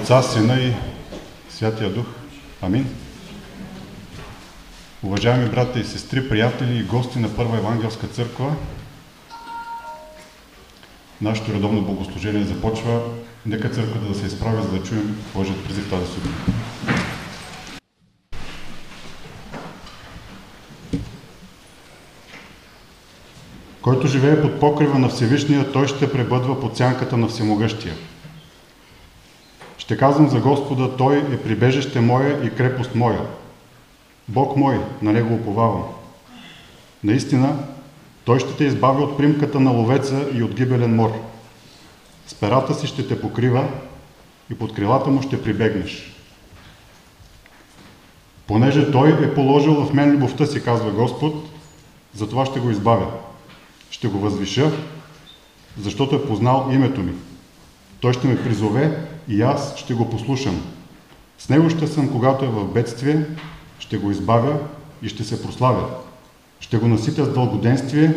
Отца, Сина и Святия Дух. Амин. Уважаеми брата и сестри, приятели и гости на Първа Евангелска църква, нашето редовно богослужение започва. Нека църквата да се изправя, за да чуем Божият призив тази сутрин. Който живее под покрива на Всевишния, той ще пребъдва под сянката на Всемогъщия. Ще казвам за Господа, Той е прибежище мое и крепост моя. Бог мой, на Него уповавам. Наистина, Той ще те избави от примката на ловеца и от гибелен мор. С перата си ще те покрива и под крилата му ще прибегнеш. Понеже Той е положил в мен любовта си, казва Господ, затова ще го избавя. Ще го възвиша, защото е познал името ми. Той ще ме призове и аз ще го послушам. С него ще съм, когато е в бедствие, ще го избавя и ще се прославя. Ще го наситя с дългоденствие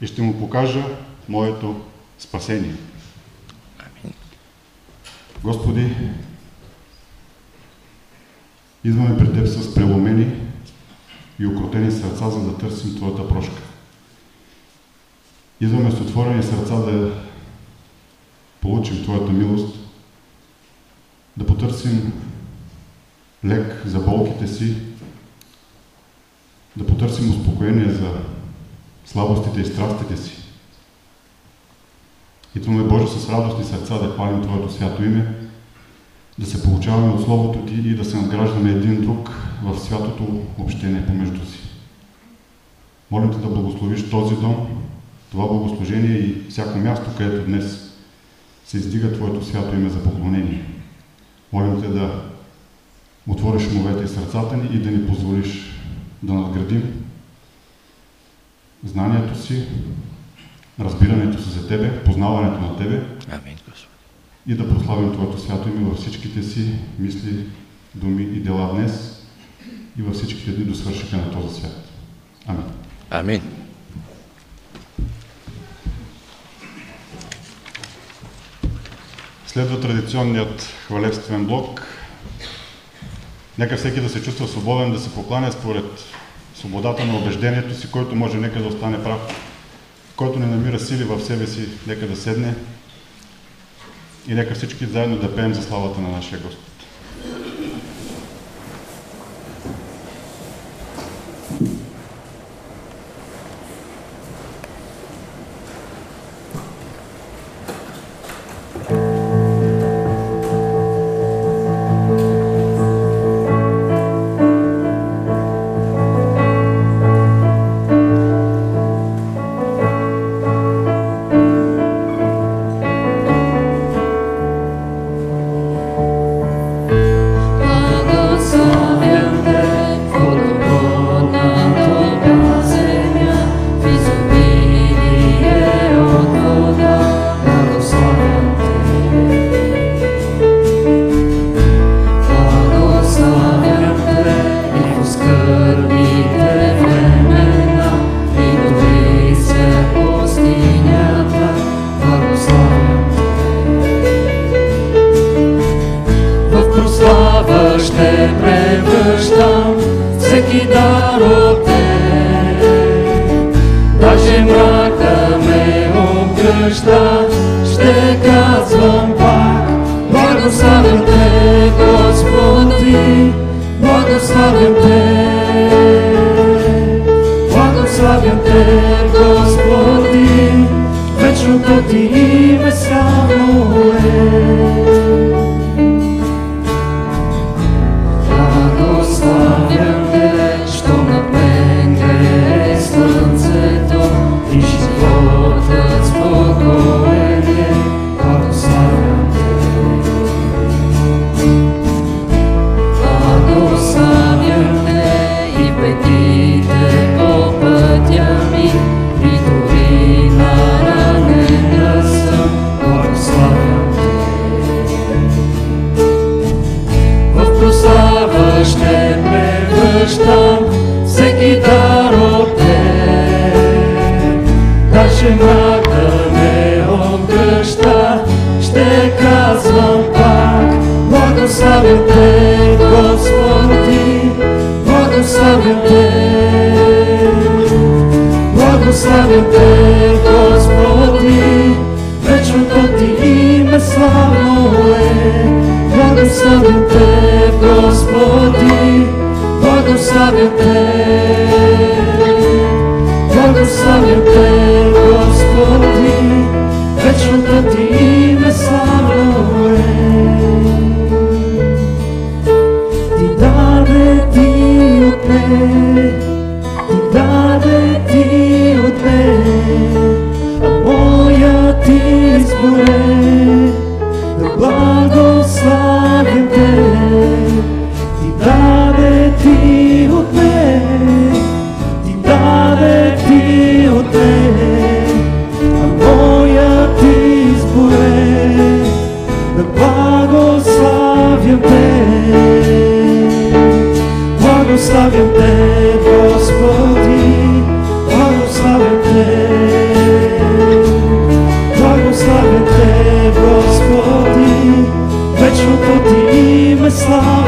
и ще му покажа моето спасение. Господи, идваме пред Теб с преломени и окрутени сърца, за да търсим Твоята прошка. Идваме с отворени сърца да получим Твоята милост, да потърсим лек за болките си, да потърсим успокоение за слабостите и страстите си. Идваме Боже с радостни сърца да хвалим Твоето свято име, да се получаваме от Словото Ти и да се надграждаме един друг в святото общение помежду си. Молим Те да благословиш този дом, това богослужение и всяко място, където днес се издига Твоето свято име за поклонение. Молим Те да отвориш умовете и сърцата ни и да ни позволиш да надградим знанието си, разбирането си за Тебе, познаването на Тебе Амин, Господи. и да прославим Твоето свято име във всичките си мисли, думи и дела днес и във всичките дни до свършика на този свят. Амин. Амин. Следва традиционният хвалевствен блок. Нека всеки да се чувства свободен, да се покланя според свободата на убеждението си, който може нека да остане прав. Който не намира сили в себе си, нека да седне. И нека всички заедно да пеем за славата на нашия Господ. Благославям те. Благославям те, Господи, вечното ти име само слави те, Господи, вечното ти име славно е. Благославен те, Господи, благославен те, благославен те. grace. slow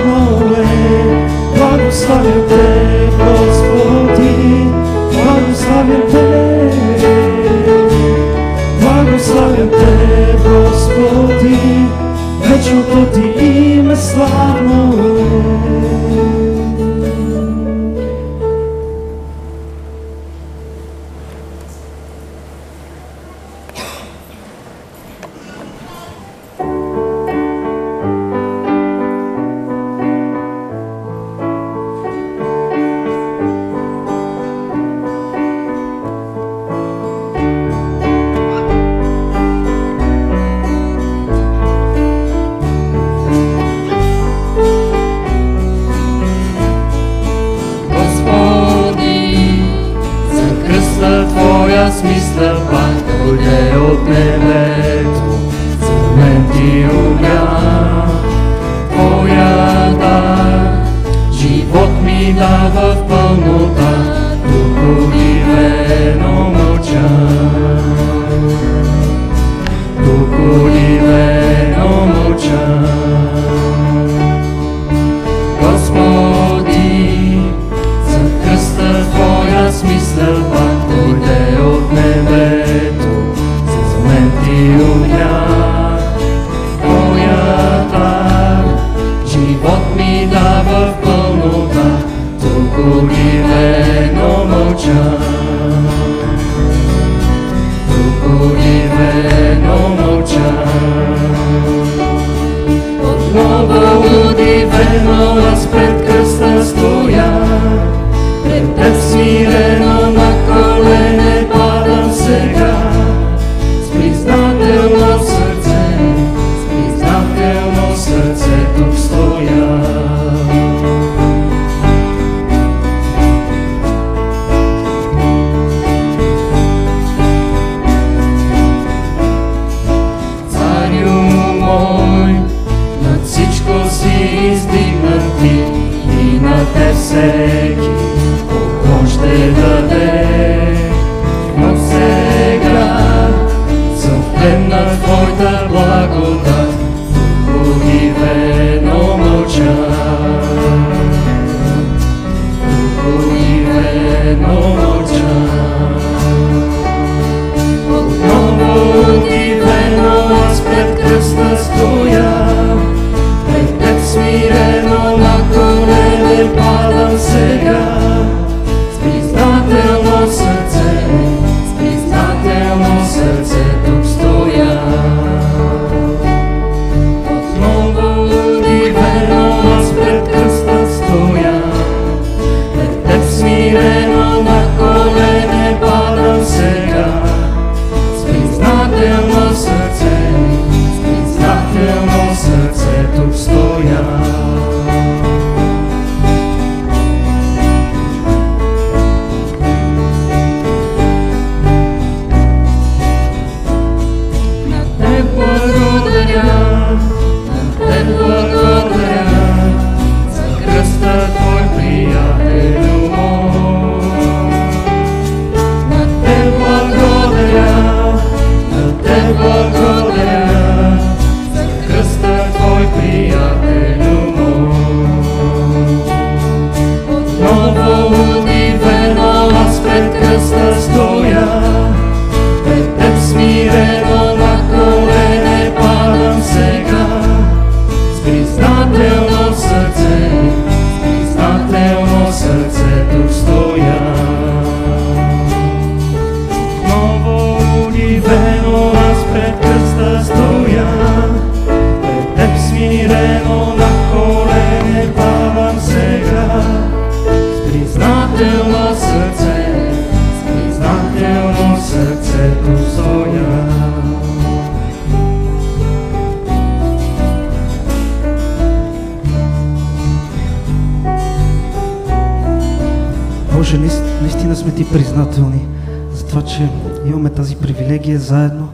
признателни за това, че имаме тази привилегия заедно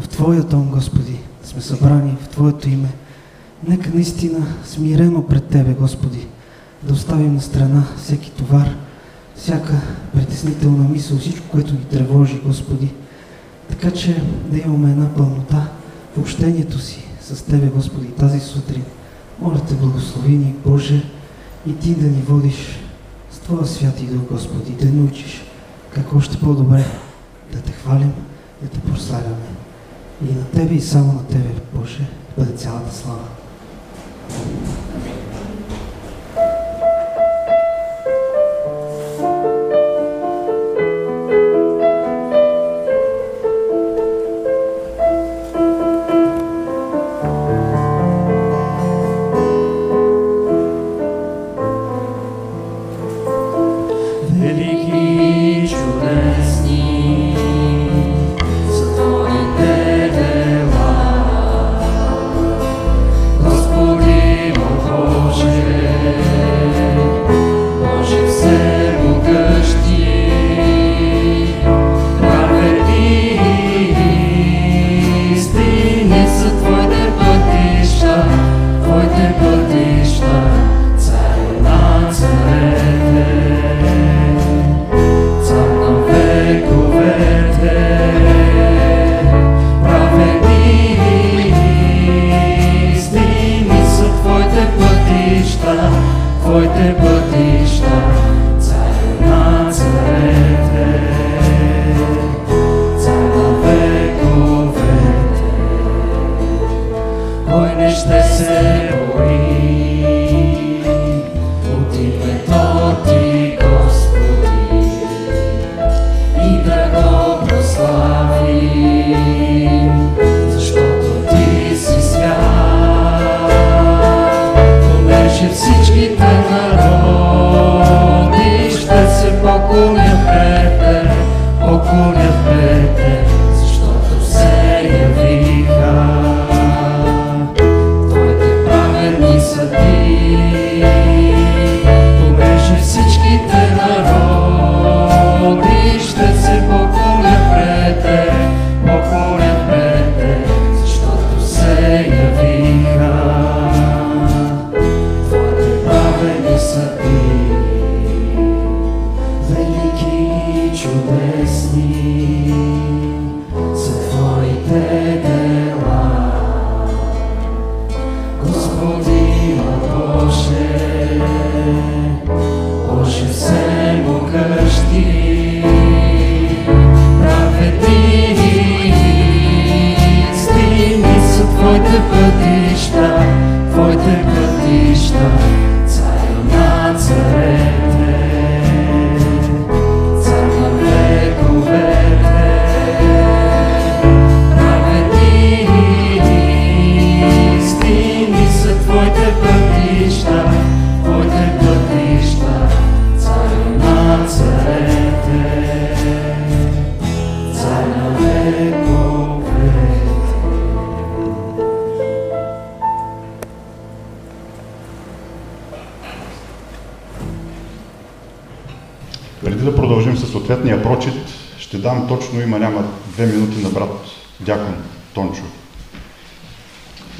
в Твоя дом, Господи, сме събрани в Твоето име. Нека наистина смирено пред Тебе, Господи, да оставим на страна всеки товар, всяка притеснителна мисъл, всичко, което ни тревожи, Господи. Така че да имаме една пълнота в общението си с Тебе, Господи, тази сутрин. Моля Те, благослови ни, Боже, и Ти да ни водиш с Твоя свят и дух, Господи, да ни учиш как още по-добре да Те хвалим, да Те прославяме. И на Тебе и само на Тебе, Боже, бъде цялата слава.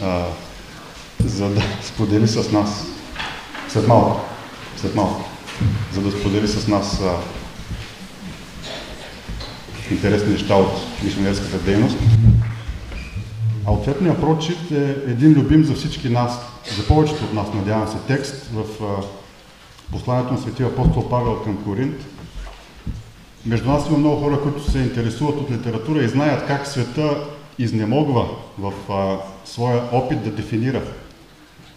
А, за да сподели с нас след малко, след малко, за да сподели с нас а, интересни неща от мисионерската дейност. А ответният прочит е един любим за всички нас, за повечето от нас, надявам се, текст в а, посланието на светия апостол Павел към Коринт. Между нас има много хора, които се интересуват от литература и знаят как света изнемогва в а, своя опит да дефинира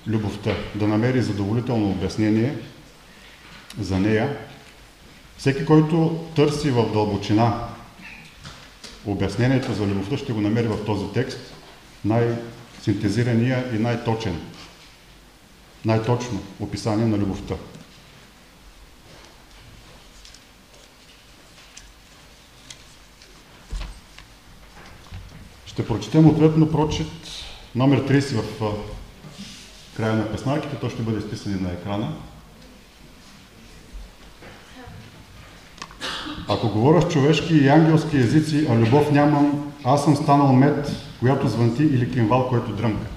любовта, да намери задоволително обяснение за нея. Всеки, който търси в дълбочина обяснението за любовта, ще го намери в този текст, най-синтезирания и най-точен, най-точно описание на любовта. Ще прочетем ответно прочит номер 30 в края на песнарките. То ще бъде изписан на екрана. Ако говоря с човешки и ангелски езици, а любов нямам, аз съм станал мед, която звънти или кимвал, който дръмка.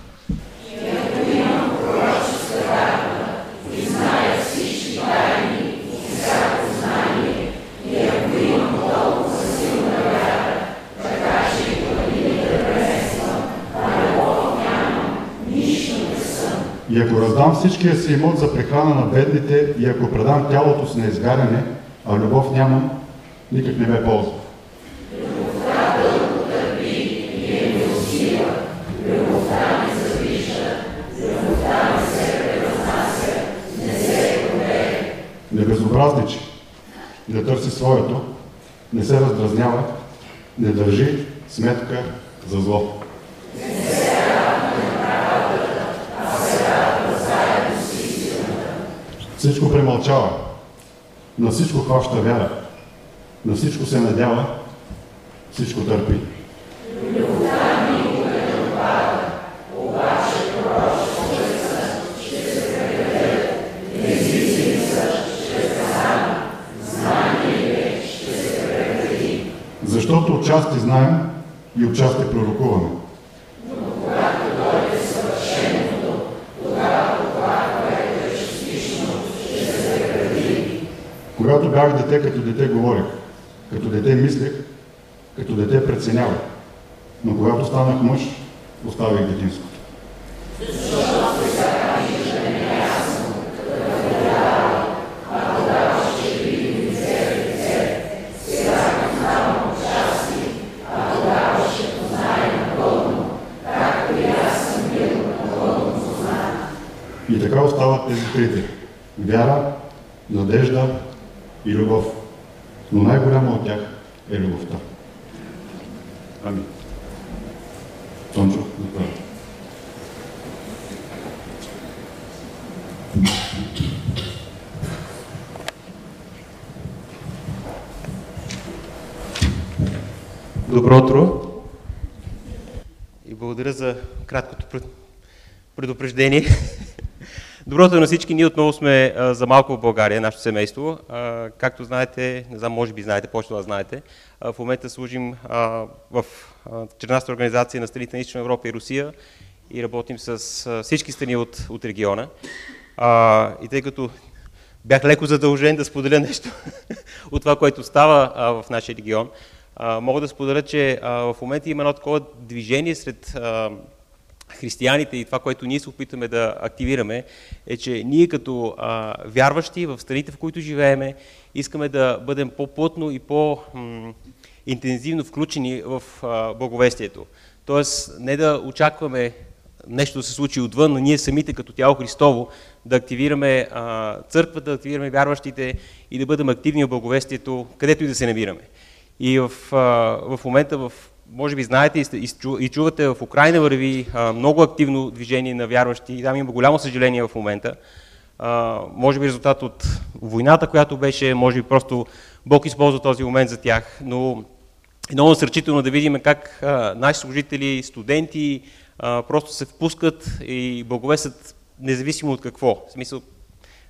И ако раздам всичкия си имот за прехрана на бедните и ако предам тялото си на изгаряне, а любов нямам, никак не ме ползва. Не безобразничи, не търси своето, не се раздразнява, не държи сметка за зло. Всичко премълчава, на всичко хваща вяра, на всичко се надява, всичко търпи. Защото отчасти знаем и отчасти пророкуваме. Когато бях дете, като дете говорех, като дете мислех, като дете преценявах. Но когато станах мъж, оставих детинството. И така остават тези трите. Вяра, надежда и любов. Но най-голяма от тях е любовта. Ами. Тончо, направо. Добро утро и благодаря за краткото пред- предупреждение. Доброто утро на всички. Ние отново сме а, за малко в България, нашето семейство. А, както знаете, не знам, може би знаете, повечето да знаете, а, в момента служим в а, чернаста организация на страните на Източна Европа и Русия и работим с всички страни от, от региона. И тъй като бях леко задължен да споделя нещо от това, което става в нашия регион, мога да споделя, че в момента има едно такова движение сред християните и това, което ние се опитаме да активираме, е, че ние като а, вярващи в страните, в които живееме, искаме да бъдем по-плътно и по-интензивно включени в а, благовестието. Тоест, не да очакваме нещо да се случи отвън, но ние самите като тяло Христово да активираме а, църквата, да активираме вярващите и да бъдем активни в благовестието, където и да се намираме. И в, а, в момента, в, може би знаете и, чувате, в Украина върви много активно движение на вярващи там има голямо съжаление в момента. Може би резултат от войната, която беше, може би просто Бог използва този момент за тях, но е много насърчително да видим как наши служители, студенти просто се впускат и благовестят независимо от какво. В смисъл,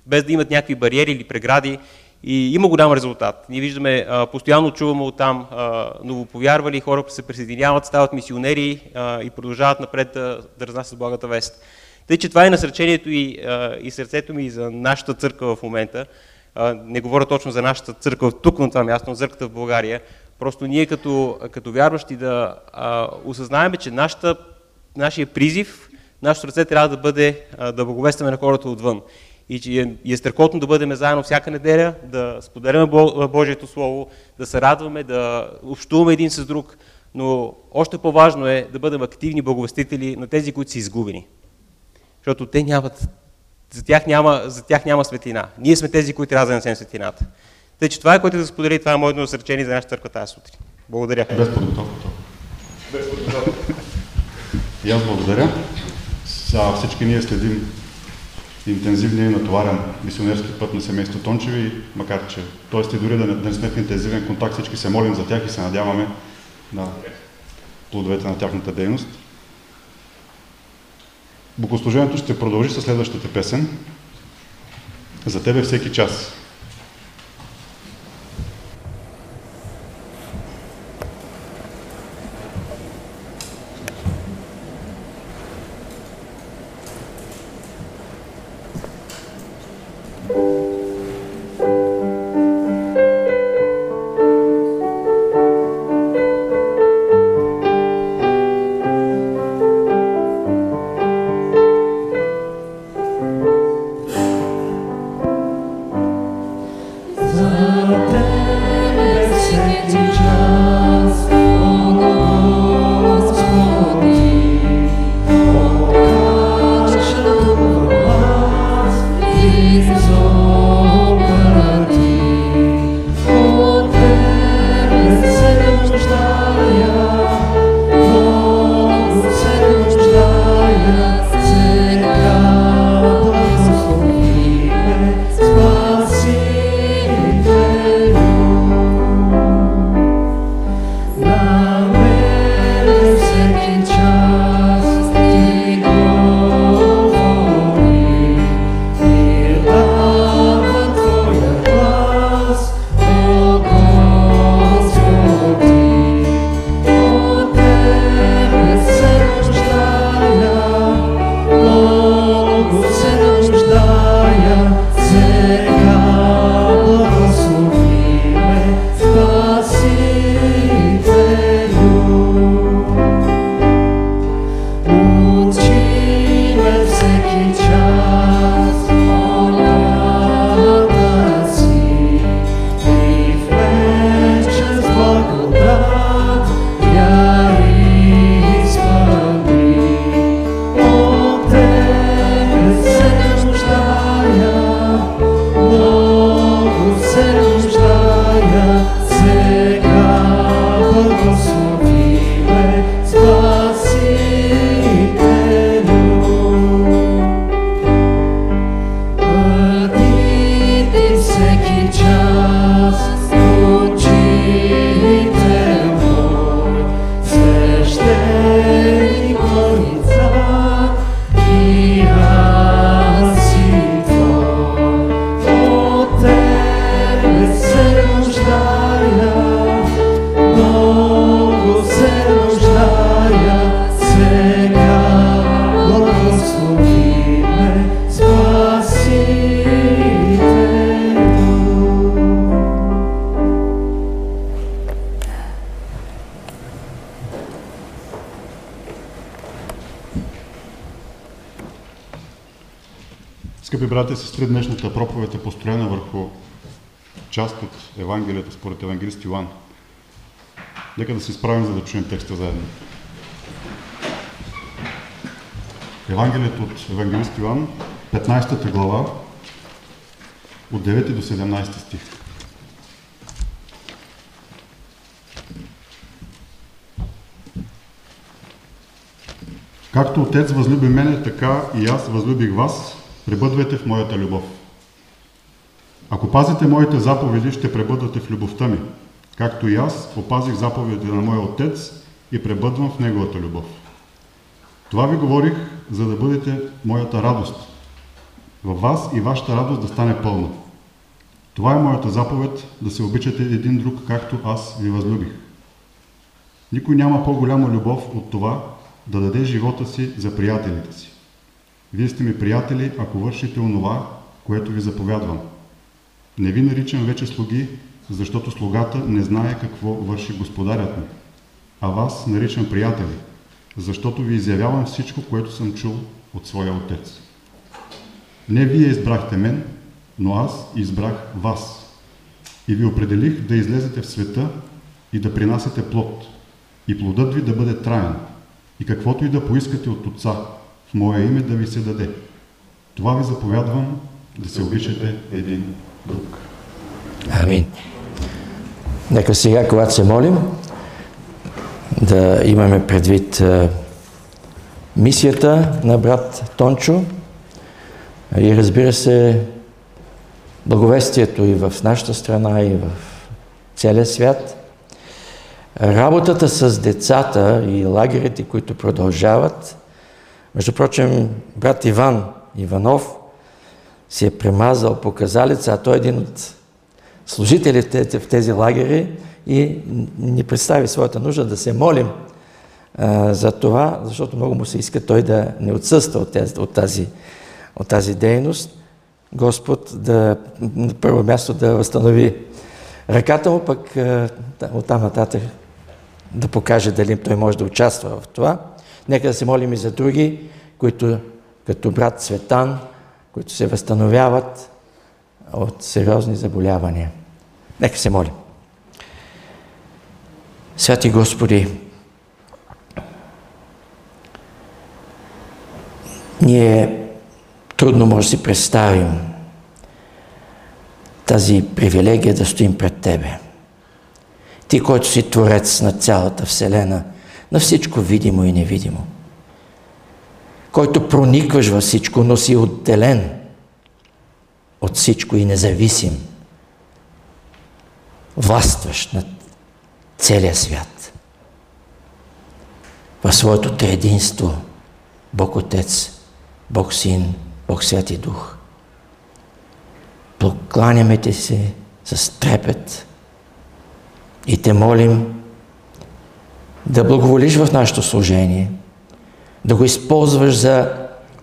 без да имат някакви бариери или прегради. И има голям резултат. Ние виждаме, постоянно чуваме оттам а, новоповярвали, хора се присъединяват, стават мисионери и продължават напред да, да разнасят благата вест. Тъй, че това е насречението и, и сърцето ми за нашата църква в момента. Не говоря точно за нашата църква тук на това място, но църквата в България. Просто ние като, като вярващи да осъзнаем, че нашата, нашия призив, нашето сърце трябва да бъде да благовестваме на хората отвън. И че е, и е страхотно да бъдем заедно всяка неделя, да споделяме Бо- Божието Слово, да се радваме, да общуваме един с друг, но още по-важно е да бъдем активни благовестители на тези, които са изгубени. Защото те нямат, за тях няма, за тях няма светлина. Ние сме тези, които трябва да занесем светлината. Тъй, че това е което да сподели, това е моето насърчение за нашата църква тази сутрин. Благодаря. Без подготовка. И аз благодаря. Сега всички ние следим интензивния и натоварен мисионерски път на семейство Тончеви, макар че, т.е. и дори да не, да не сме в интензивен контакт, всички се молим за тях и се надяваме на плодовете на тяхната дейност. Богослужението ще продължи със следващата песен. За тебе всеки час. Брати и сестри, днешната проповед е построена върху част от Евангелието според евангелист Йоан. Нека да се изправим, за да чуем текста заедно. Евангелието от евангелист Йоан, 15 глава, от 9 до 17 стих. Както Отец възлюби мене, така и аз възлюбих вас, пребъдвайте в моята любов. Ако пазите моите заповеди, ще пребъдвате в любовта ми, както и аз опазих заповедите на моя Отец и пребъдвам в Неговата любов. Това ви говорих, за да бъдете моята радост. Във вас и вашата радост да стане пълна. Това е моята заповед, да се обичате един друг, както аз ви възлюбих. Никой няма по-голяма любов от това да даде живота си за приятелите си. Вие сте ми приятели, ако вършите онова, което ви заповядвам. Не ви наричам вече слуги, защото слугата не знае какво върши господарят ми. А вас наричам приятели, защото ви изявявам всичко, което съм чул от своя отец. Не вие избрахте мен, но аз избрах вас. И ви определих да излезете в света и да принасяте плод, и плодът ви да бъде траен, и каквото и да поискате от Отца, в Мое име да ви се даде. Това ви заповядвам да се обичате един друг. Амин. Нека сега, когато се молим, да имаме предвид а, мисията на брат Тончо и разбира се, благовестието и в нашата страна, и в целия свят. Работата с децата и лагерите, които продължават. Между прочим, брат Иван Иванов си е премазал показалица, а той е един от служителите в тези лагери и ни представи своята нужда да се молим а, за това, защото много му се иска той да не отсъства от тази, от тази, от тази дейност. Господ да на първо място да възстанови ръката му, пък оттам нататък да покаже дали той може да участва в това. Нека да се молим и за други, които като брат Светан, които се възстановяват от сериозни заболявания. Нека се молим. Святи Господи, ние трудно може да си представим тази привилегия да стоим пред Тебе. Ти, който си Творец на цялата Вселена, на всичко видимо и невидимо. Който проникваш във всичко, но си отделен от всичко и независим. Властваш над целия свят. В своето трединство Бог Отец, Бог Син, Бог Святи Дух. Покланяме Ти се с трепет и Те молим да благоволиш в нашето служение, да го използваш за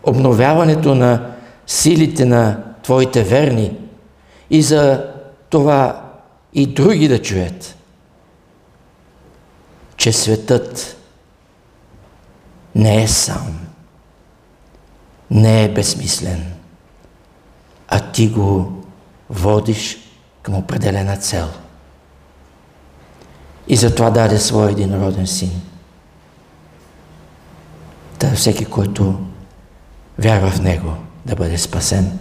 обновяването на силите на Твоите верни и за това и други да чуят, че светът не е сам, не е безсмислен, а ти го водиш към определена цел. И затова даде своя единороден син. Да всеки, който вярва в Него, да бъде спасен.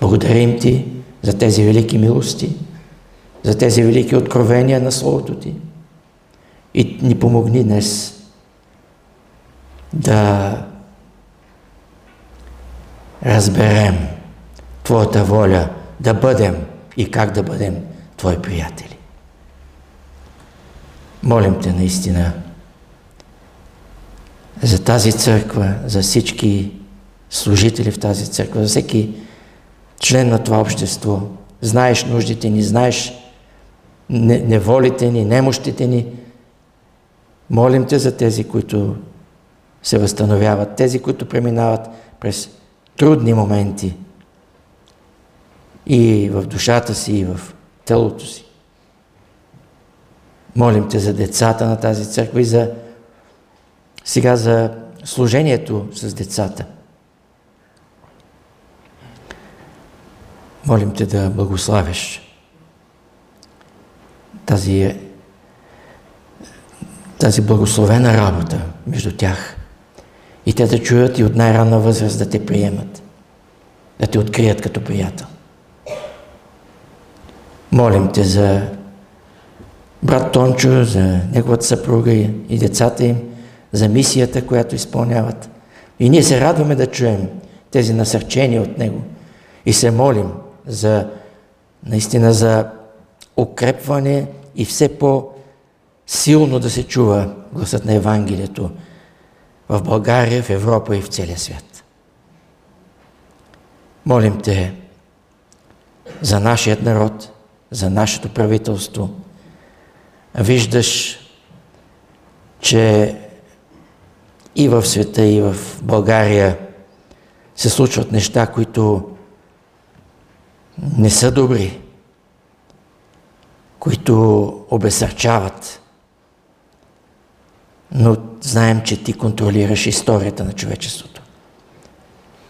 Благодарим Ти за тези велики милости, за тези велики откровения на Словото Ти. И ни помогни днес да разберем Твоята воля да бъдем и как да бъдем Твои приятели. Молим Те наистина за тази църква, за всички служители в тази църква, за всеки член на това общество. Знаеш нуждите ни, знаеш неволите ни, немощите ни. Молим Те за тези, които се възстановяват, тези, които преминават през трудни моменти и в душата си, и в телото си. Молим Те за децата на тази църква и за сега за служението с децата. Молим Те да благославяш тази, тази благословена работа между тях и те да чуят и от най-ранна възраст да те приемат, да те открият като приятел. Молим Те за брат Тончо, за неговата съпруга и децата им, за мисията, която изпълняват. И ние се радваме да чуем тези насърчения от него и се молим за наистина за укрепване и все по-силно да се чува гласът на Евангелието в България, в Европа и в целия свят. Молим Те за нашият народ, за нашето правителство. Виждаш, че и в света, и в България се случват неща, които не са добри, които обесърчават. Но знаем, че ти контролираш историята на човечеството.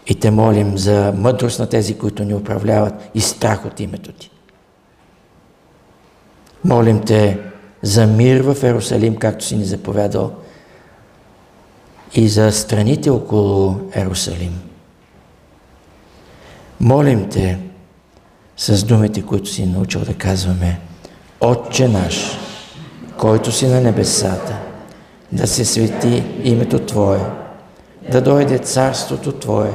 И те молим за мъдрост на тези, които ни управляват и страх от името ти. Молим те за мир в Ерусалим, както си ни заповядал, и за страните около Ерусалим. Молим те с думите, които си научил да казваме Отче наш, който си на небесата, да се свети името Твое, да дойде царството Твое,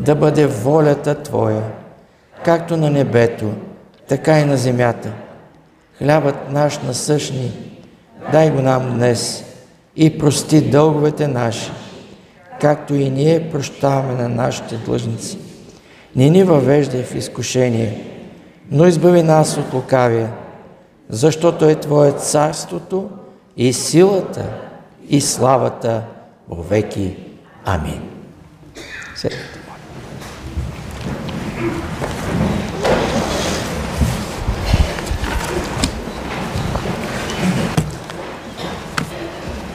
да бъде волята Твоя, както на небето, така и на земята – Хлябът наш насъщни, дай го нам днес и прости дълговете наши, както и ние прощаваме на нашите длъжници. Не ни въвеждай в изкушение, но избави нас от лукавия, защото е Твое царството и силата и славата веки. Амин.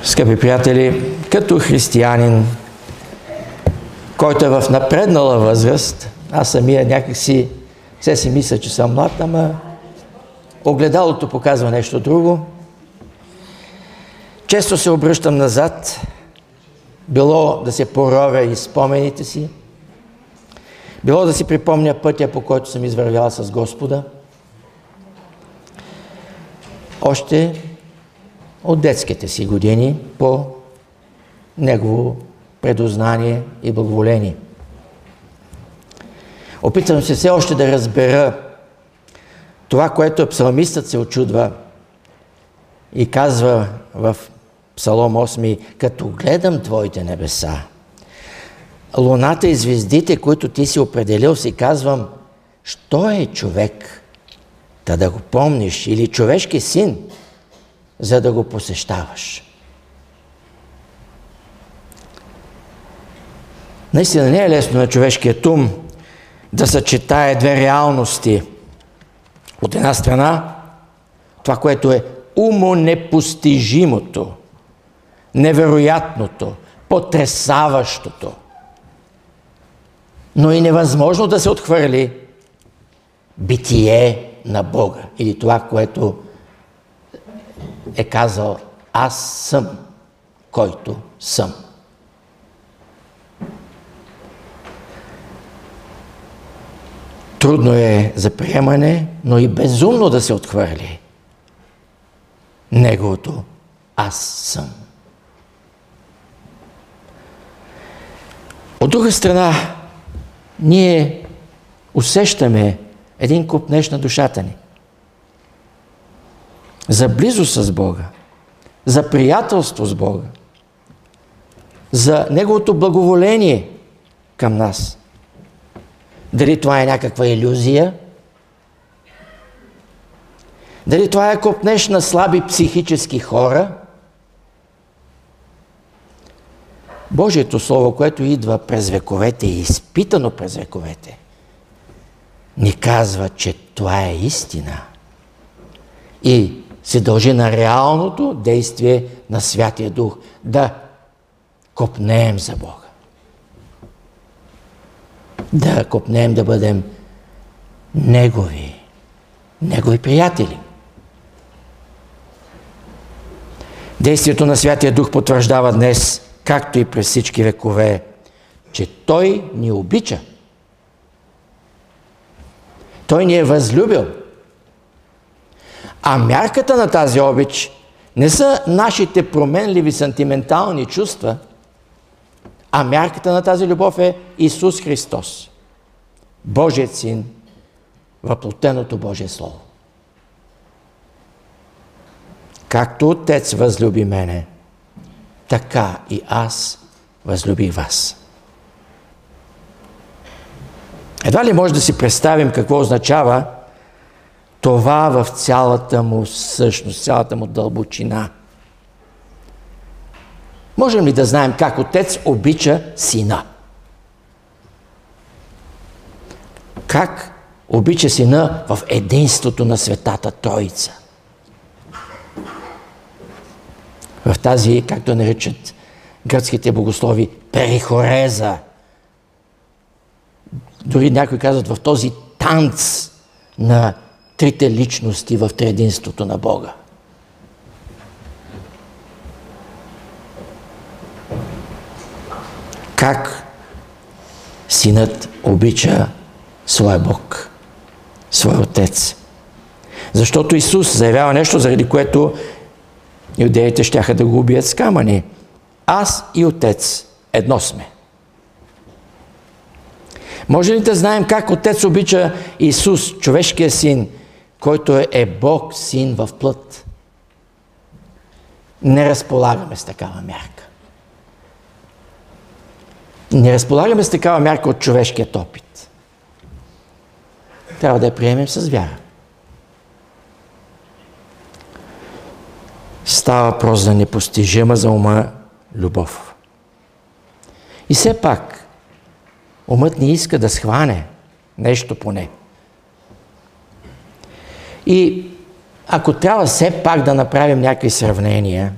Скъпи приятели, като християнин, който е в напреднала възраст, аз самия някакси все си мисля, че съм млад, ама огледалото показва нещо друго. Често се обръщам назад, било да се поровя и спомените си, било да си припомня пътя, по който съм извървял с Господа. Още от детските си години по негово предознание и благоволение. Опитвам се все още да разбера това, което псалмистът се очудва и казва в Псалом 8, като гледам Твоите небеса, луната и звездите, които Ти си определил, си казвам, що е човек, та да го помниш, или човешки син – за да го посещаваш. Наистина не е лесно на човешкият ум да съчетае две реалности. От една страна, това, което е умонепостижимото, невероятното, потресаващото, но и невъзможно да се отхвърли битие на Бога или това, което е казал аз съм, който съм. Трудно е за приемане, но и безумно да се отхвърли неговото аз съм. От друга страна, ние усещаме един купнеж на душата ни. За близост с Бога, за приятелство с Бога, за Неговото благоволение към нас. Дали това е някаква иллюзия? Дали това е копнеш на слаби психически хора? Божието Слово, което идва през вековете и изпитано през вековете, ни казва, че това е истина. И се дължи на реалното действие на Святия Дух. Да копнеем за Бога. Да копнеем да бъдем Негови, Негови приятели. Действието на Святия Дух потвърждава днес, както и през всички векове, че Той ни обича. Той ни е възлюбил. А мярката на тази обич не са нашите променливи сантиментални чувства, а мярката на тази любов е Исус Христос, Божият Син, въплотеното Божие Слово. Както Отец възлюби мене, така и аз възлюбих вас. Едва ли може да си представим какво означава това в цялата му същност, цялата му дълбочина. Можем ли да знаем как отец обича сина? Как обича сина в единството на Светата Троица? В тази, както наричат гръцките богослови, перихореза. Дори някои казват в този танц на трите личности в трединството на Бога. Как синът обича своя Бог, своя Отец. Защото Исус заявява нещо, заради което юдеите щяха да го убият с камъни. Аз и Отец едно сме. Може ли да знаем как Отец обича Исус, човешкия син, който е Бог син в плът? Не разполагаме с такава мярка. Не разполагаме с такава мярка от човешкият опит. Трябва да я приемем с вяра. Става въпрос за непостижима за ума любов. И все пак, умът ни иска да схване нещо поне. И ако трябва все пак да направим някакви сравнения,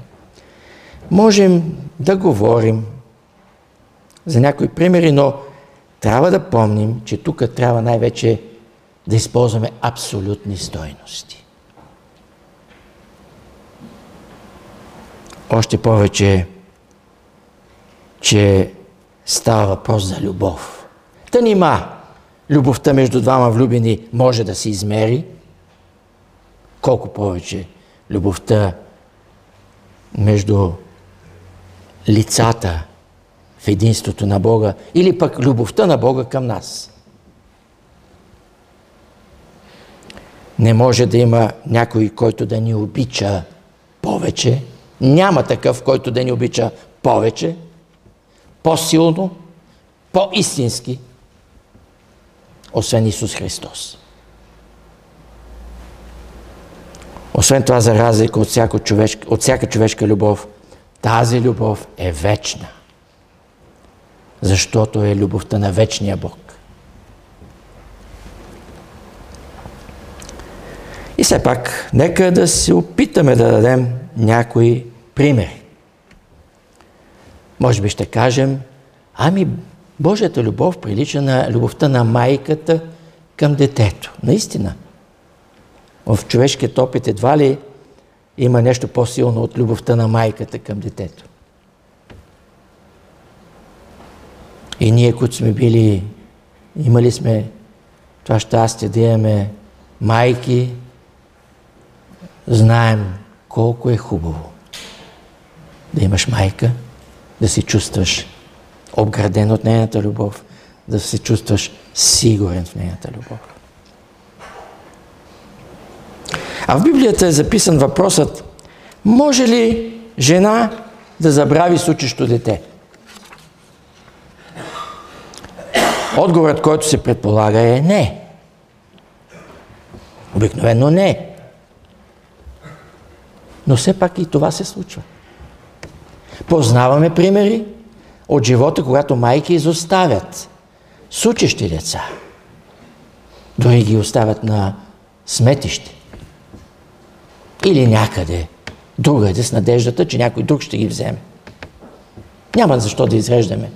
можем да говорим за някои примери, но трябва да помним, че тук трябва най-вече да използваме абсолютни стойности. Още повече, че става въпрос за любов. Та нима, любовта между двама влюбени може да се измери, колко повече любовта между лицата в единството на Бога или пък любовта на Бога към нас. Не може да има някой, който да ни обича повече. Няма такъв, който да ни обича повече, по-силно, по-истински, освен Исус Христос. Освен това, за разлика от всяка, човешка, от всяка човешка любов, тази любов е вечна защото е любовта на вечния Бог. И все пак, нека да се опитаме да дадем някои примери. Може би ще кажем, ами Божията любов прилича на любовта на майката към детето. Наистина. В човешкият опит едва ли има нещо по-силно от любовта на майката към детето. И ние, които сме били, имали сме това щастие да имаме майки, знаем колко е хубаво да имаш майка, да се чувстваш обграден от нейната любов, да се чувстваш сигурен в нейната любов. А в Библията е записан въпросът, може ли жена да забрави с учещо дете? Отговорът, който се предполага е не. Обикновено не. Но все пак и това се случва. Познаваме примери от живота, когато майки изоставят с учещи деца. Дори ги оставят на сметище. Или някъде другаде с надеждата, че някой друг ще ги вземе. Няма защо да изреждаме.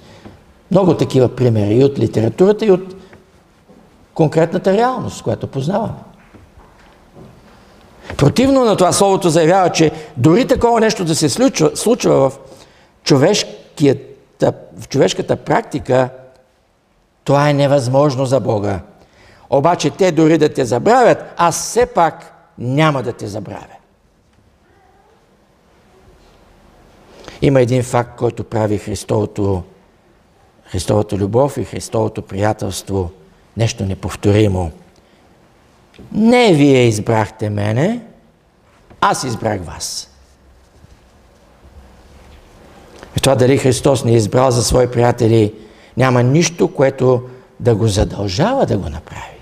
Много такива примери и от литературата, и от конкретната реалност, която познаваме. Противно на това Словото заявява, че дори такова нещо да се случва, случва в, в човешката практика, това е невъзможно за Бога. Обаче те дори да те забравят, аз все пак няма да те забравя. Има един факт, който прави Христовото, Христовото любов и Христовото приятелство нещо неповторимо. Не вие избрахте мене, аз избрах вас. И това дали Христос не избрал за свои приятели, няма нищо, което да го задължава да го направи.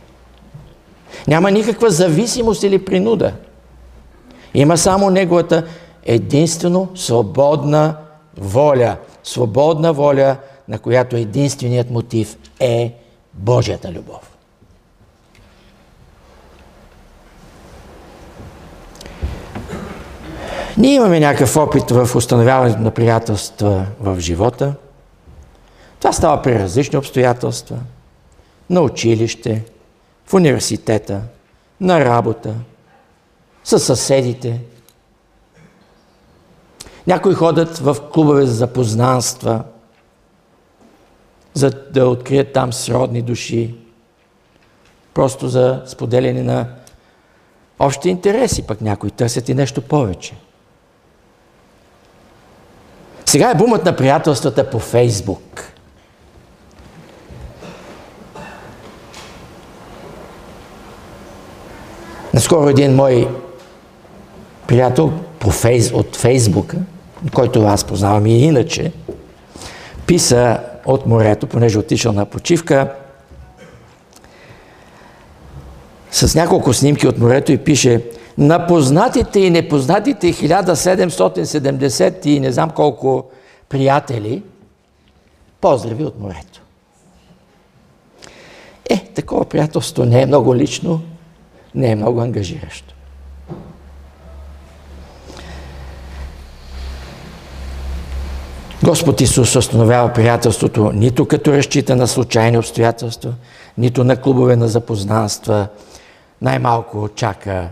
Няма никаква зависимост или принуда. Има само неговата единствено свободна воля. Свободна воля, на която единственият мотив е Божията любов. Ние имаме някакъв опит в установяването на приятелства в живота. Това става при различни обстоятелства. На училище, в университета, на работа, с съседите. Някои ходят в клубове за запознанства, за да открият там сродни души, просто за споделяне на общи интереси, пък някои търсят и нещо повече. Сега е бумът на приятелствата по Фейсбук. Наскоро един мой приятел по фейс, от Фейсбука, който аз познавам и иначе, писа от морето, понеже отишъл на почивка, с няколко снимки от морето и пише на познатите и непознатите 1770 и не знам колко приятели, поздрави от морето. Е, такова приятелство не е много лично, не е много ангажиращо. Господ Исус установява приятелството нито като разчита на случайни обстоятелства, нито на клубове на запознанства, най-малко чака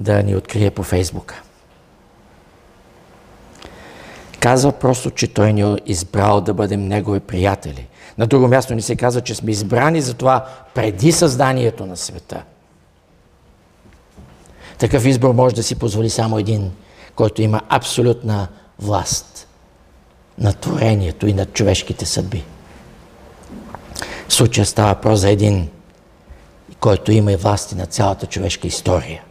да ни открие по Фейсбука. Казва просто, че Той ни е избрал да бъдем Негови приятели. На друго място ни се казва, че сме избрани за това преди създанието на света. Такъв избор може да си позволи само един, който има абсолютна власт на творението и на човешките съдби. В случая става въпрос за един, който има и власти на цялата човешка история.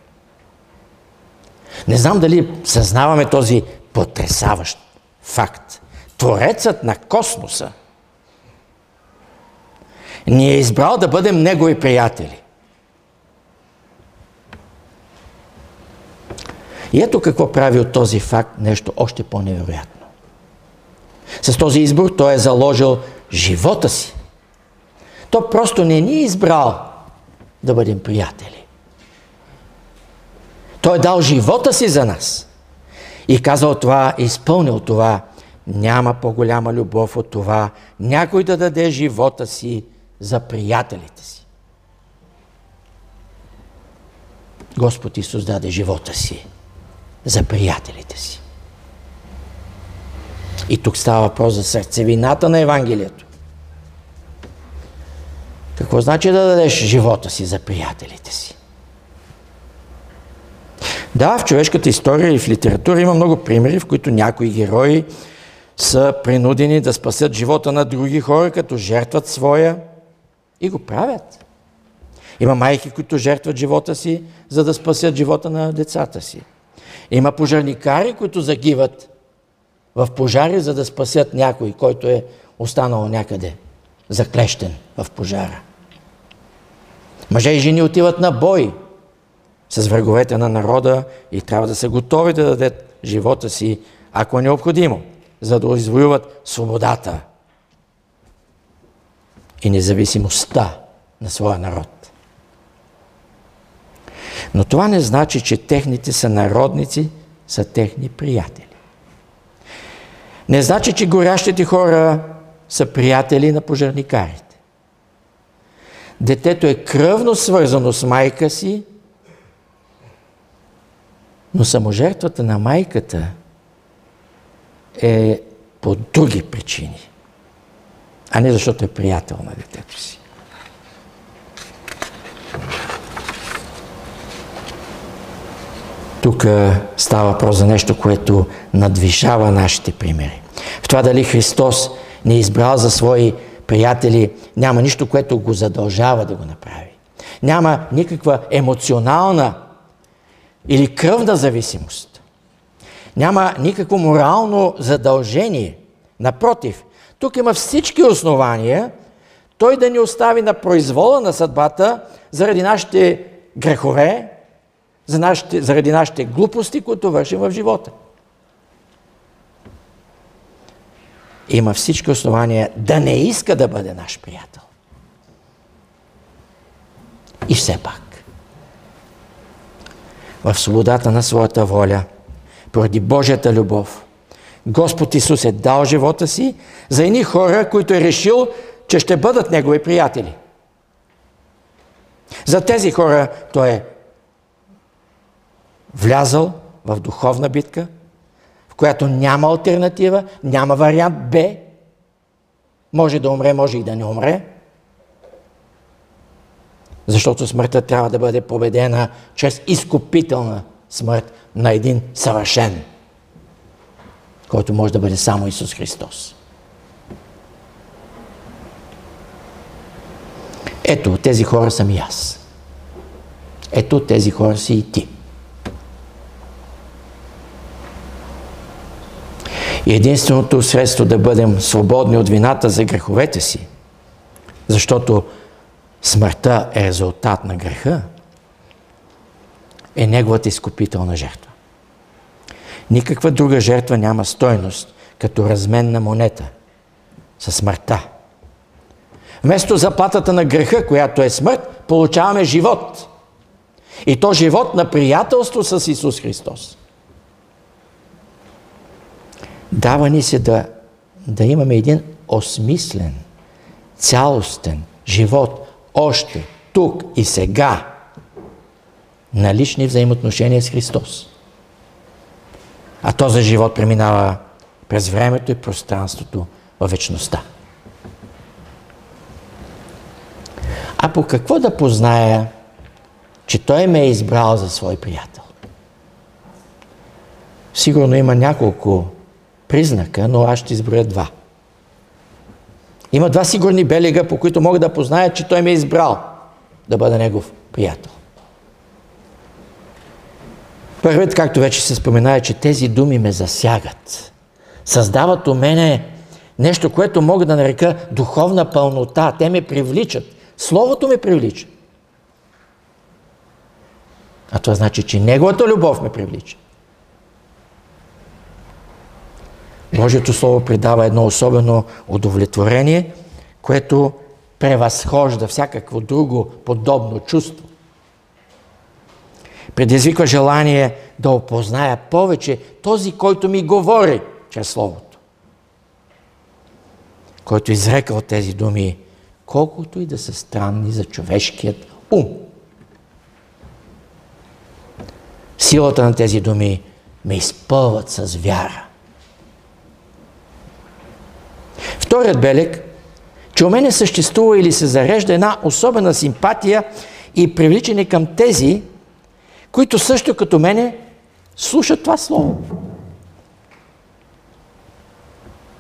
Не знам дали съзнаваме този потрясаващ факт. Творецът на космоса ни е избрал да бъдем Негови приятели. И ето какво прави от този факт нещо още по-невероятно. С този избор той е заложил живота си. То просто не ни е избрал да бъдем приятели. Той е дал живота си за нас. И казал това, изпълнил това. Няма по-голяма любов от това някой да даде живота си за приятелите си. Господ Исус даде живота си за приятелите си. И тук става въпрос за сърцевината на Евангелието. Какво значи да дадеш живота си за приятелите си? Да, в човешката история и в литература има много примери, в които някои герои са принудени да спасят живота на други хора, като жертват своя и го правят. Има майки, които жертват живота си, за да спасят живота на децата си. Има пожарникари, които загиват в пожари, за да спасят някой, който е останал някъде заклещен в пожара. Мъже и жени отиват на бой с враговете на народа и трябва да са готови да дадат живота си, ако е необходимо, за да извоюват свободата и независимостта на своя народ. Но това не значи, че техните сънародници са техни приятели. Не значи, че горящите хора са приятели на пожарникарите. Детето е кръвно свързано с майка си, но саможертвата на майката е по други причини, а не защото е приятел на детето си. Тук става въпрос за нещо, което надвишава нашите примери. В това дали Христос не е избрал за свои приятели, няма нищо, което го задължава да го направи. Няма никаква емоционална или кръвна зависимост. Няма никакво морално задължение. Напротив, тук има всички основания той да ни остави на произвола на съдбата заради нашите грехове, за нашите, заради нашите глупости, които вършим в живота. Има всички основания да не иска да бъде наш приятел. И все пак, в свободата на своята воля, поради Божията любов, Господ Исус е дал живота си за едни хора, които е решил, че ще бъдат Негови приятели. За тези хора Той е влязал в духовна битка, в която няма альтернатива, няма вариант Б. Може да умре, може и да не умре. Защото смъртта трябва да бъде победена чрез изкупителна смърт на един съвършен, който може да бъде само Исус Христос. Ето, тези хора съм и аз. Ето, тези хора си и ти. Единственото средство да бъдем свободни от вината за греховете си, защото смъртта е резултат на греха, е неговата изкупителна жертва. Никаква друга жертва няма стойност като разменна монета със смъртта. Вместо заплатата на греха, която е смърт, получаваме живот. И то живот на приятелство с Исус Христос. Дава ни се да, да имаме един осмислен, цялостен живот още тук и сега на лични взаимоотношения с Христос. А този живот преминава през времето и пространството във вечността. А по какво да позная, че Той ме е избрал за свой приятел? Сигурно има няколко признака, но аз ще изброя два. Има два сигурни белега, по които мога да позная, че той ме е избрал да бъда негов приятел. Първият, както вече се спомена, е, че тези думи ме засягат. Създават у мене нещо, което мога да нарека духовна пълнота. Те ме привличат. Словото ме привлича. А това значи, че Неговата любов ме привлича. Божието Слово придава едно особено удовлетворение, което превъзхожда всякакво друго подобно чувство. Предизвиква желание да опозная повече този, който ми говори чрез Словото. Който изрекал тези думи, колкото и да са странни за човешкият ум. Силата на тези думи ме изпълват с вяра. Вторият белег, че у мене съществува или се зарежда една особена симпатия и привличане към тези, които също като мене слушат това слово.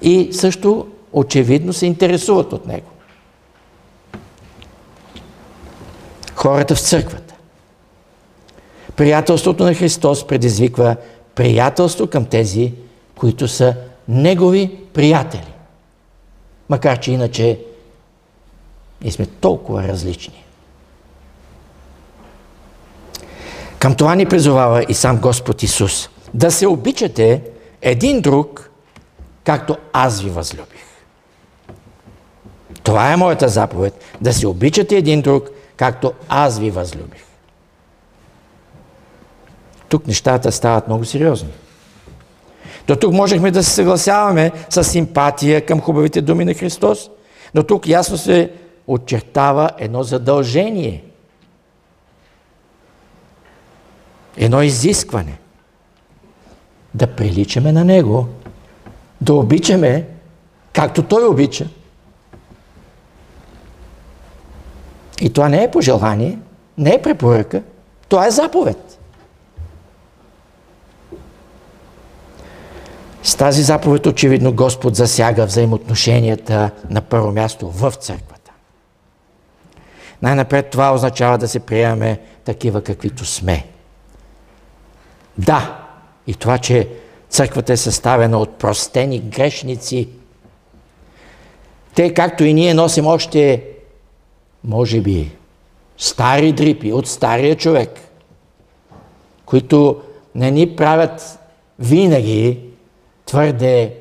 И също очевидно се интересуват от него. хората в църквата. Приятелството на Христос предизвиква приятелство към тези, които са Негови приятели. Макар, че иначе ние сме толкова различни. Към това ни призовава и сам Господ Исус. Да се обичате един друг, както аз ви възлюбих. Това е моята заповед. Да се обичате един друг, както аз ви възлюбих. Тук нещата стават много сериозни. До тук можехме да се съгласяваме с симпатия към хубавите думи на Христос, но тук ясно се очертава едно задължение. Едно изискване. Да приличаме на Него, да обичаме, както Той обича. И това не е пожелание, не е препоръка, това е заповед. Тази заповед очевидно Господ засяга взаимоотношенията на първо място в църквата. Най-напред това означава да се приемаме такива каквито сме. Да, и това, че църквата е съставена от простени грешници. Те, както и ние, носим още, може би, стари дрипи от стария човек, които не ни правят винаги твърде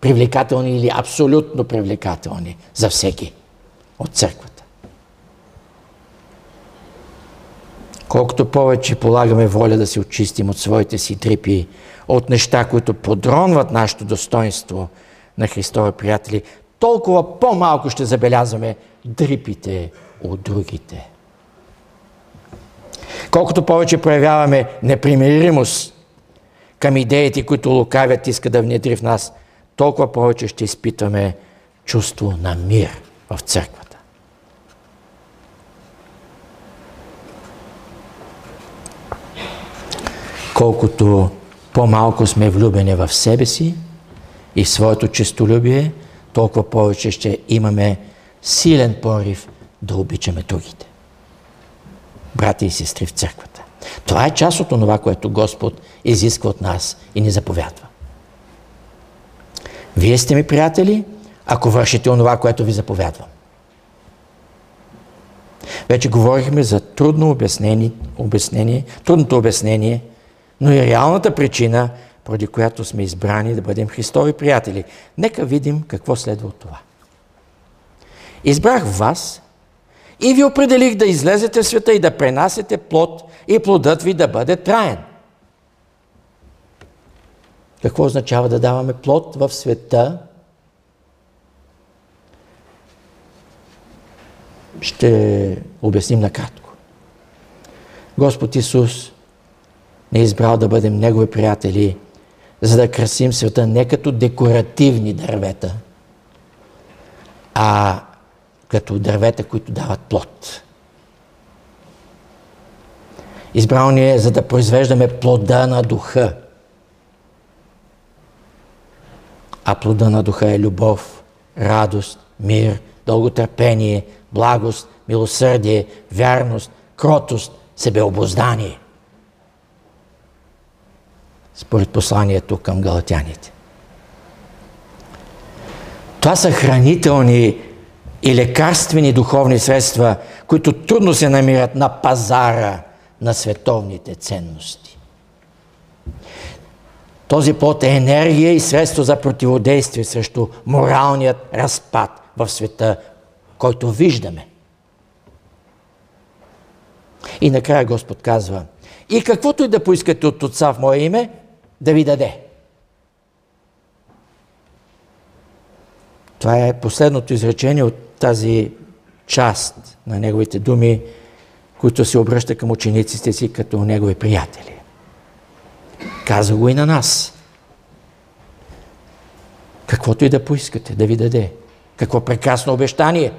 привлекателни или абсолютно привлекателни за всеки от църквата. Колкото повече полагаме воля да се очистим от своите си трипи, от неща, които подронват нашето достоинство на Христови приятели, толкова по-малко ще забелязваме дрипите от другите. Колкото повече проявяваме непримиримост към идеите, които лукавят иска да внедри в нас, толкова повече ще изпитваме чувство на мир в църквата. Колкото по-малко сме влюбени в себе си и в своето честолюбие, толкова повече ще имаме силен порив да обичаме другите. Брати и сестри в църквата. Това е част от това, което Господ изисква от нас и ни заповядва. Вие сте ми приятели, ако вършите онова, което ви заповядвам. Вече говорихме за трудно обяснение, обяснение, трудното обяснение, но и реалната причина, поради която сме избрани да бъдем Христови приятели. Нека видим какво следва от това. Избрах вас и ви определих да излезете в света и да пренасете плод и плодът ви да бъде траен. Какво означава да даваме плод в света? Ще обясним накратко. Господ Исус не е избрал да бъдем Негови приятели, за да красим света не като декоративни дървета, а като дървета, които дават плод. Избрал ни е, за да произвеждаме плода на духа. А плода на духа е любов, радост, мир, дълготърпение, благост, милосърдие, вярност, кротост, себеобоздание. Според посланието към галатяните. Това са хранителни и лекарствени духовни средства, които трудно се намират на пазара на световните ценности. Този плод е енергия и средство за противодействие срещу моралният разпад в света, който виждаме. И накрая Господ казва, и каквото и да поискате от Отца в Мое име, да ви даде. Това е последното изречение от тази част на неговите думи, които се обръща към учениците си като негови приятели. Каза го и на нас. Каквото и да поискате, да ви даде. Какво прекрасно обещание.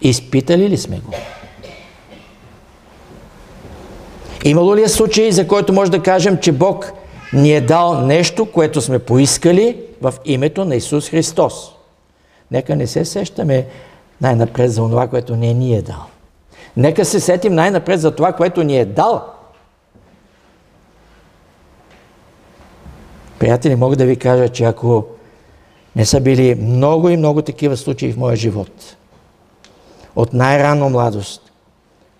Изпитали ли сме го? Имало ли е случай, за който може да кажем, че Бог ни е дал нещо, което сме поискали в името на Исус Христос? Нека не се сещаме най-напред за това, което не ни е дал. Нека се сетим най-напред за това, което ни е дал. Приятели, мога да ви кажа, че ако не са били много и много такива случаи в моя живот, от най-ранно младост,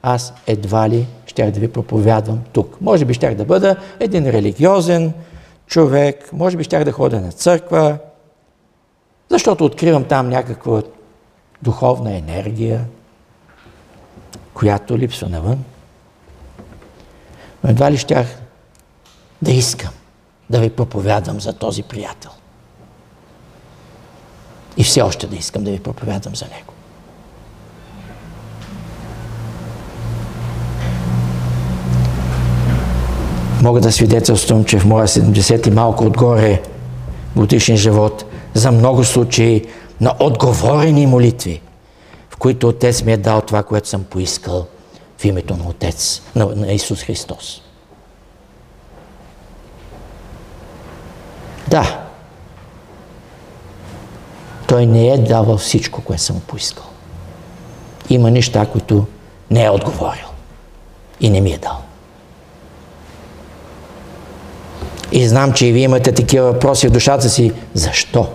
аз едва ли щях да ви проповядвам тук. Може би щях да бъда един религиозен човек, може би щях да ходя на църква, защото откривам там някаква духовна енергия, която липсва навън. Но едва ли щях да искам да ви проповядам за този приятел. И все още да искам да ви проповядам за него. Мога да свидетелствам, че в моя 70 и малко отгоре годишен живот за много случаи на отговорени молитви, в които Отец ми е дал това, което съм поискал в името на Отец, на, на Исус Христос. Да, Той не е давал всичко, което съм поискал. Има неща, които не е отговорил и не ми е дал. И знам, че и вие имате такива въпроси в душата си. Защо?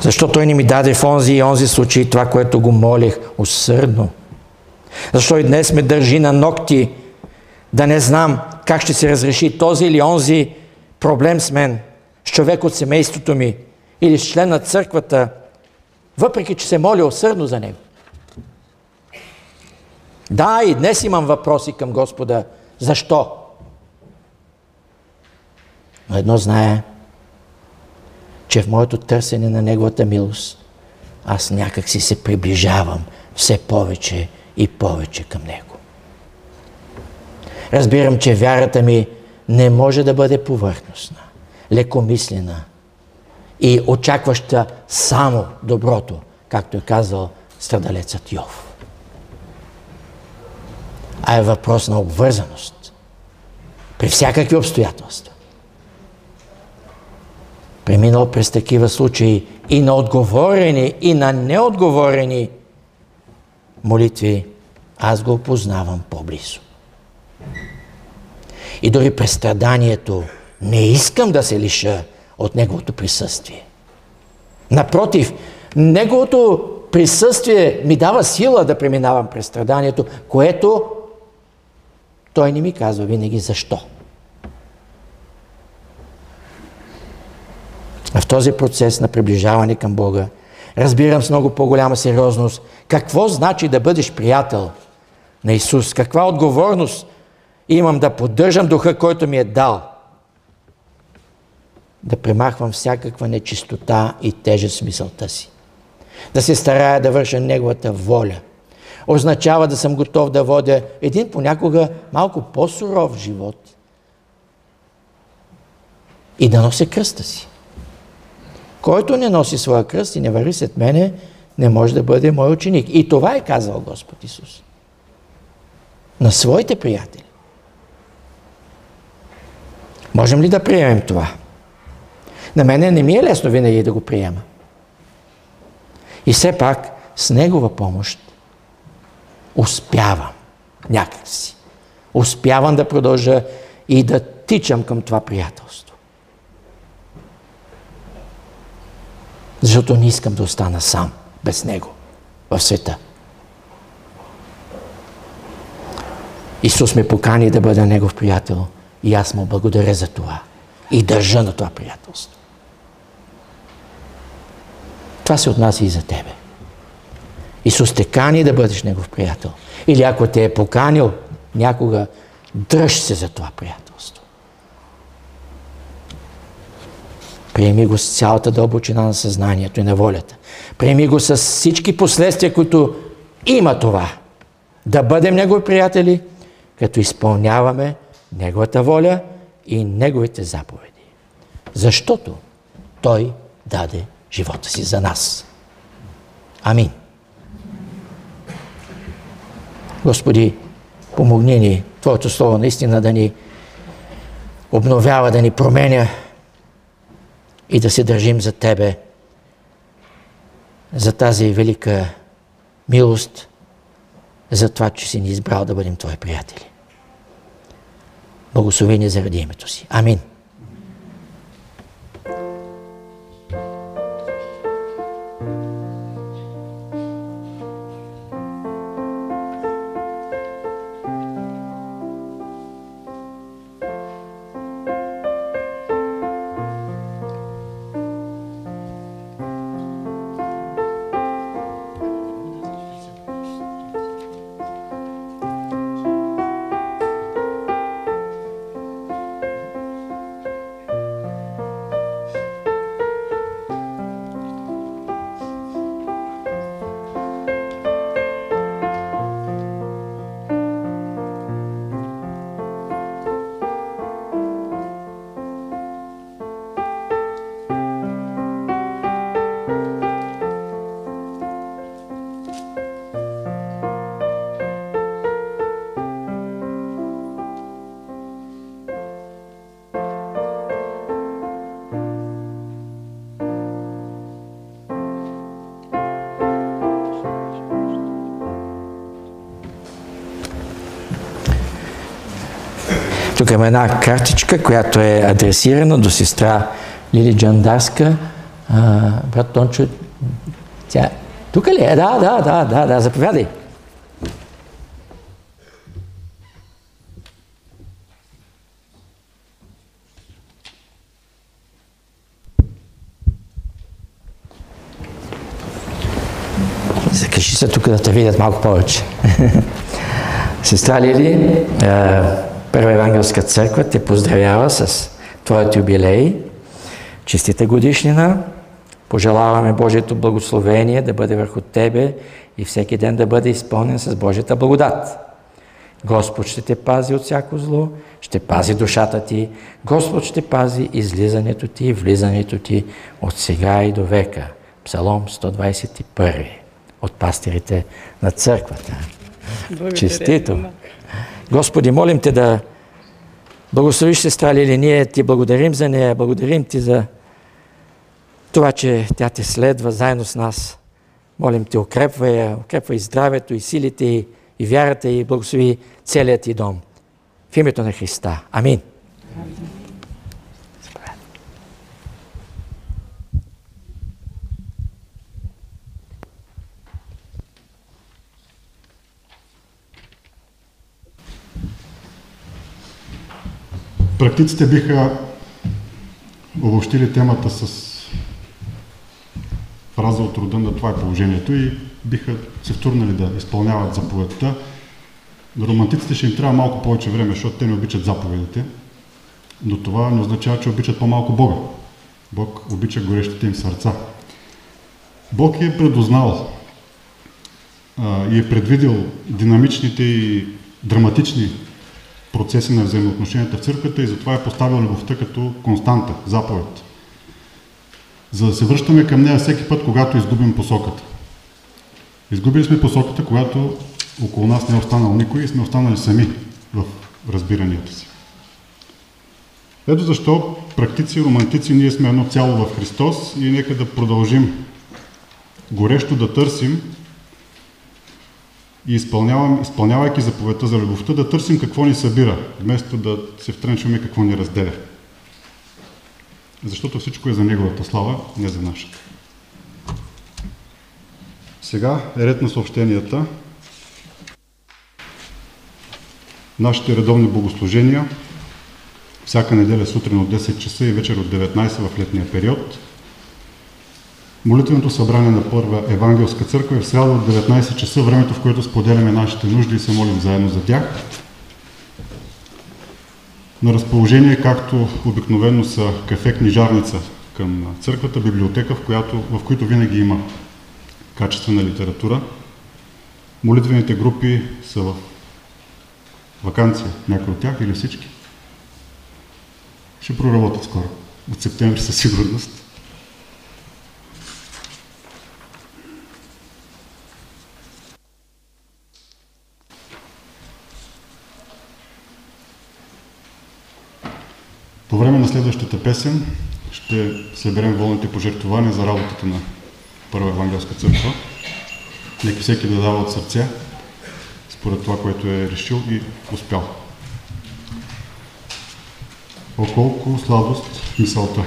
Защо той не ми даде в онзи и онзи случай това, което го молих усърдно? Защо и днес ме държи на ногти да не знам как ще се разреши този или онзи проблем с мен, с човек от семейството ми или с член на църквата, въпреки че се моля усърдно за него. Да, и днес имам въпроси към Господа. Защо? Но едно знае, че в моето търсене на Неговата милост, аз някак си се приближавам все повече и повече към Него. Разбирам, че вярата ми не може да бъде повърхностна, лекомислена и очакваща само доброто, както е казал страдалецът Йов. А е въпрос на обвързаност при всякакви обстоятелства преминал през такива случаи и на отговорени, и на неотговорени молитви, аз го опознавам по-близо. И дори през страданието не искам да се лиша от Неговото присъствие. Напротив, Неговото присъствие ми дава сила да преминавам през страданието, което Той не ми казва винаги защо. В този процес на приближаване към Бога, разбирам с много по-голяма сериозност какво значи да бъдеш приятел на Исус, каква отговорност имам да поддържам духа, който ми е дал, да премахвам всякаква нечистота и тежест в мисълта си, да се старая да върша Неговата воля. Означава да съм готов да водя един понякога малко по-суров живот и да нося кръста си. Който не носи своя кръст и не върви след мене, не може да бъде мой ученик. И това е казал Господ Исус. На своите приятели. Можем ли да приемем това? На мене не ми е лесно винаги да го приема. И все пак с Негова помощ успявам някакси. Успявам да продължа и да тичам към това приятелство. Защото не искам да остана сам, без Него, в света. Исус ме покани да бъда Негов приятел и аз му благодаря за това. И държа на това приятелство. Това се отнася и за тебе. Исус те кани да бъдеш Негов приятел. Или ако те е поканил някога, дръж се за това приятелство. Приеми го с цялата дълбочина на съзнанието и на волята. Приеми го с всички последствия, които има това. Да бъдем Негови приятели, като изпълняваме Неговата воля и Неговите заповеди. Защото Той даде живота си за нас. Амин. Господи, помогни ни Твоето Слово наистина да ни обновява, да ни променя, и да се държим за Тебе за тази велика милост, за това, че си ни избрал да бъдем Твои приятели. Благословение заради името си. Амин. Тук има една картичка, която е адресирана до сестра Лили Джандарска. А, брат Тончо, тя... Тук ли е? Да, да, да, да, да, заповядай. Закажи се тук да те видят малко повече. Сестра Лили, Първа Евангелска църква те поздравява с твоят юбилей. Честита годишнина. Пожелаваме Божието благословение да бъде върху тебе и всеки ден да бъде изпълнен с Божията благодат. Господ ще те пази от всяко зло, ще пази душата ти. Господ ще пази излизането ти и влизането ти от сега и до века. Псалом 121 от пастирите на църквата. Честито! Господи, молим Те да благословиш сестра Лили. Ние Ти благодарим за нея, благодарим Ти за това, че тя Те следва заедно с нас. Молим Те, укрепва я, укрепва и здравето, и силите, и, и вярата, и благослови целият Ти дом. В името на Христа. Амин. Практиците биха обобщили темата с фраза от рода на това е положението и биха се втурнали да изпълняват заповедта. Романтиците ще им трябва малко повече време, защото те не обичат заповедите, но това не означава, че обичат по-малко Бога. Бог обича горещите им сърца. Бог е предознал а, и е предвидил динамичните и драматични процеси на взаимоотношенията в църквата и затова е поставил любовта като константа, заповед. За да се връщаме към нея всеки път, когато изгубим посоката. Изгубили сме посоката, когато около нас не е останал никой и сме останали сами в разбиранията си. Ето защо практици и романтици ние сме едно цяло в Христос и нека да продължим горещо да търсим и изпълнявам, изпълнявайки заповедта за любовта, да търсим какво ни събира, вместо да се втренчваме какво ни разделя. Защото всичко е за Неговата слава, не за нашата. Сега е ред на съобщенията. Нашите редовни богослужения всяка неделя сутрин от 10 часа и вечер от 19 в летния период – Молитвеното събрание на Първа Евангелска църква е в среда от 19 часа, времето в което споделяме нашите нужди и се молим заедно за тях. На разположение, както обикновено са кафе книжарница към църквата, библиотека, в, която, в които винаги има качествена литература. Молитвените групи са в вакансия, някои от тях или всички. Ще проработят скоро. От септември със сигурност. По време на следващата песен ще съберем волните пожертвования за работата на Първа евангелска църква. Нека всеки да дава от сърце, според това, което е решил и успял. О, колко сладост мисълта!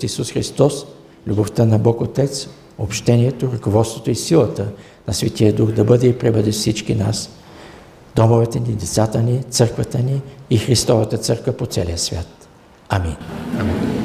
Господ Исус Христос, любовта на Бог Отец, общението, ръководството и силата на Светия Дух да бъде и пребъде всички нас, домовете ни, децата ни, църквата ни и Христовата църква по целия свят. Амин. Амин.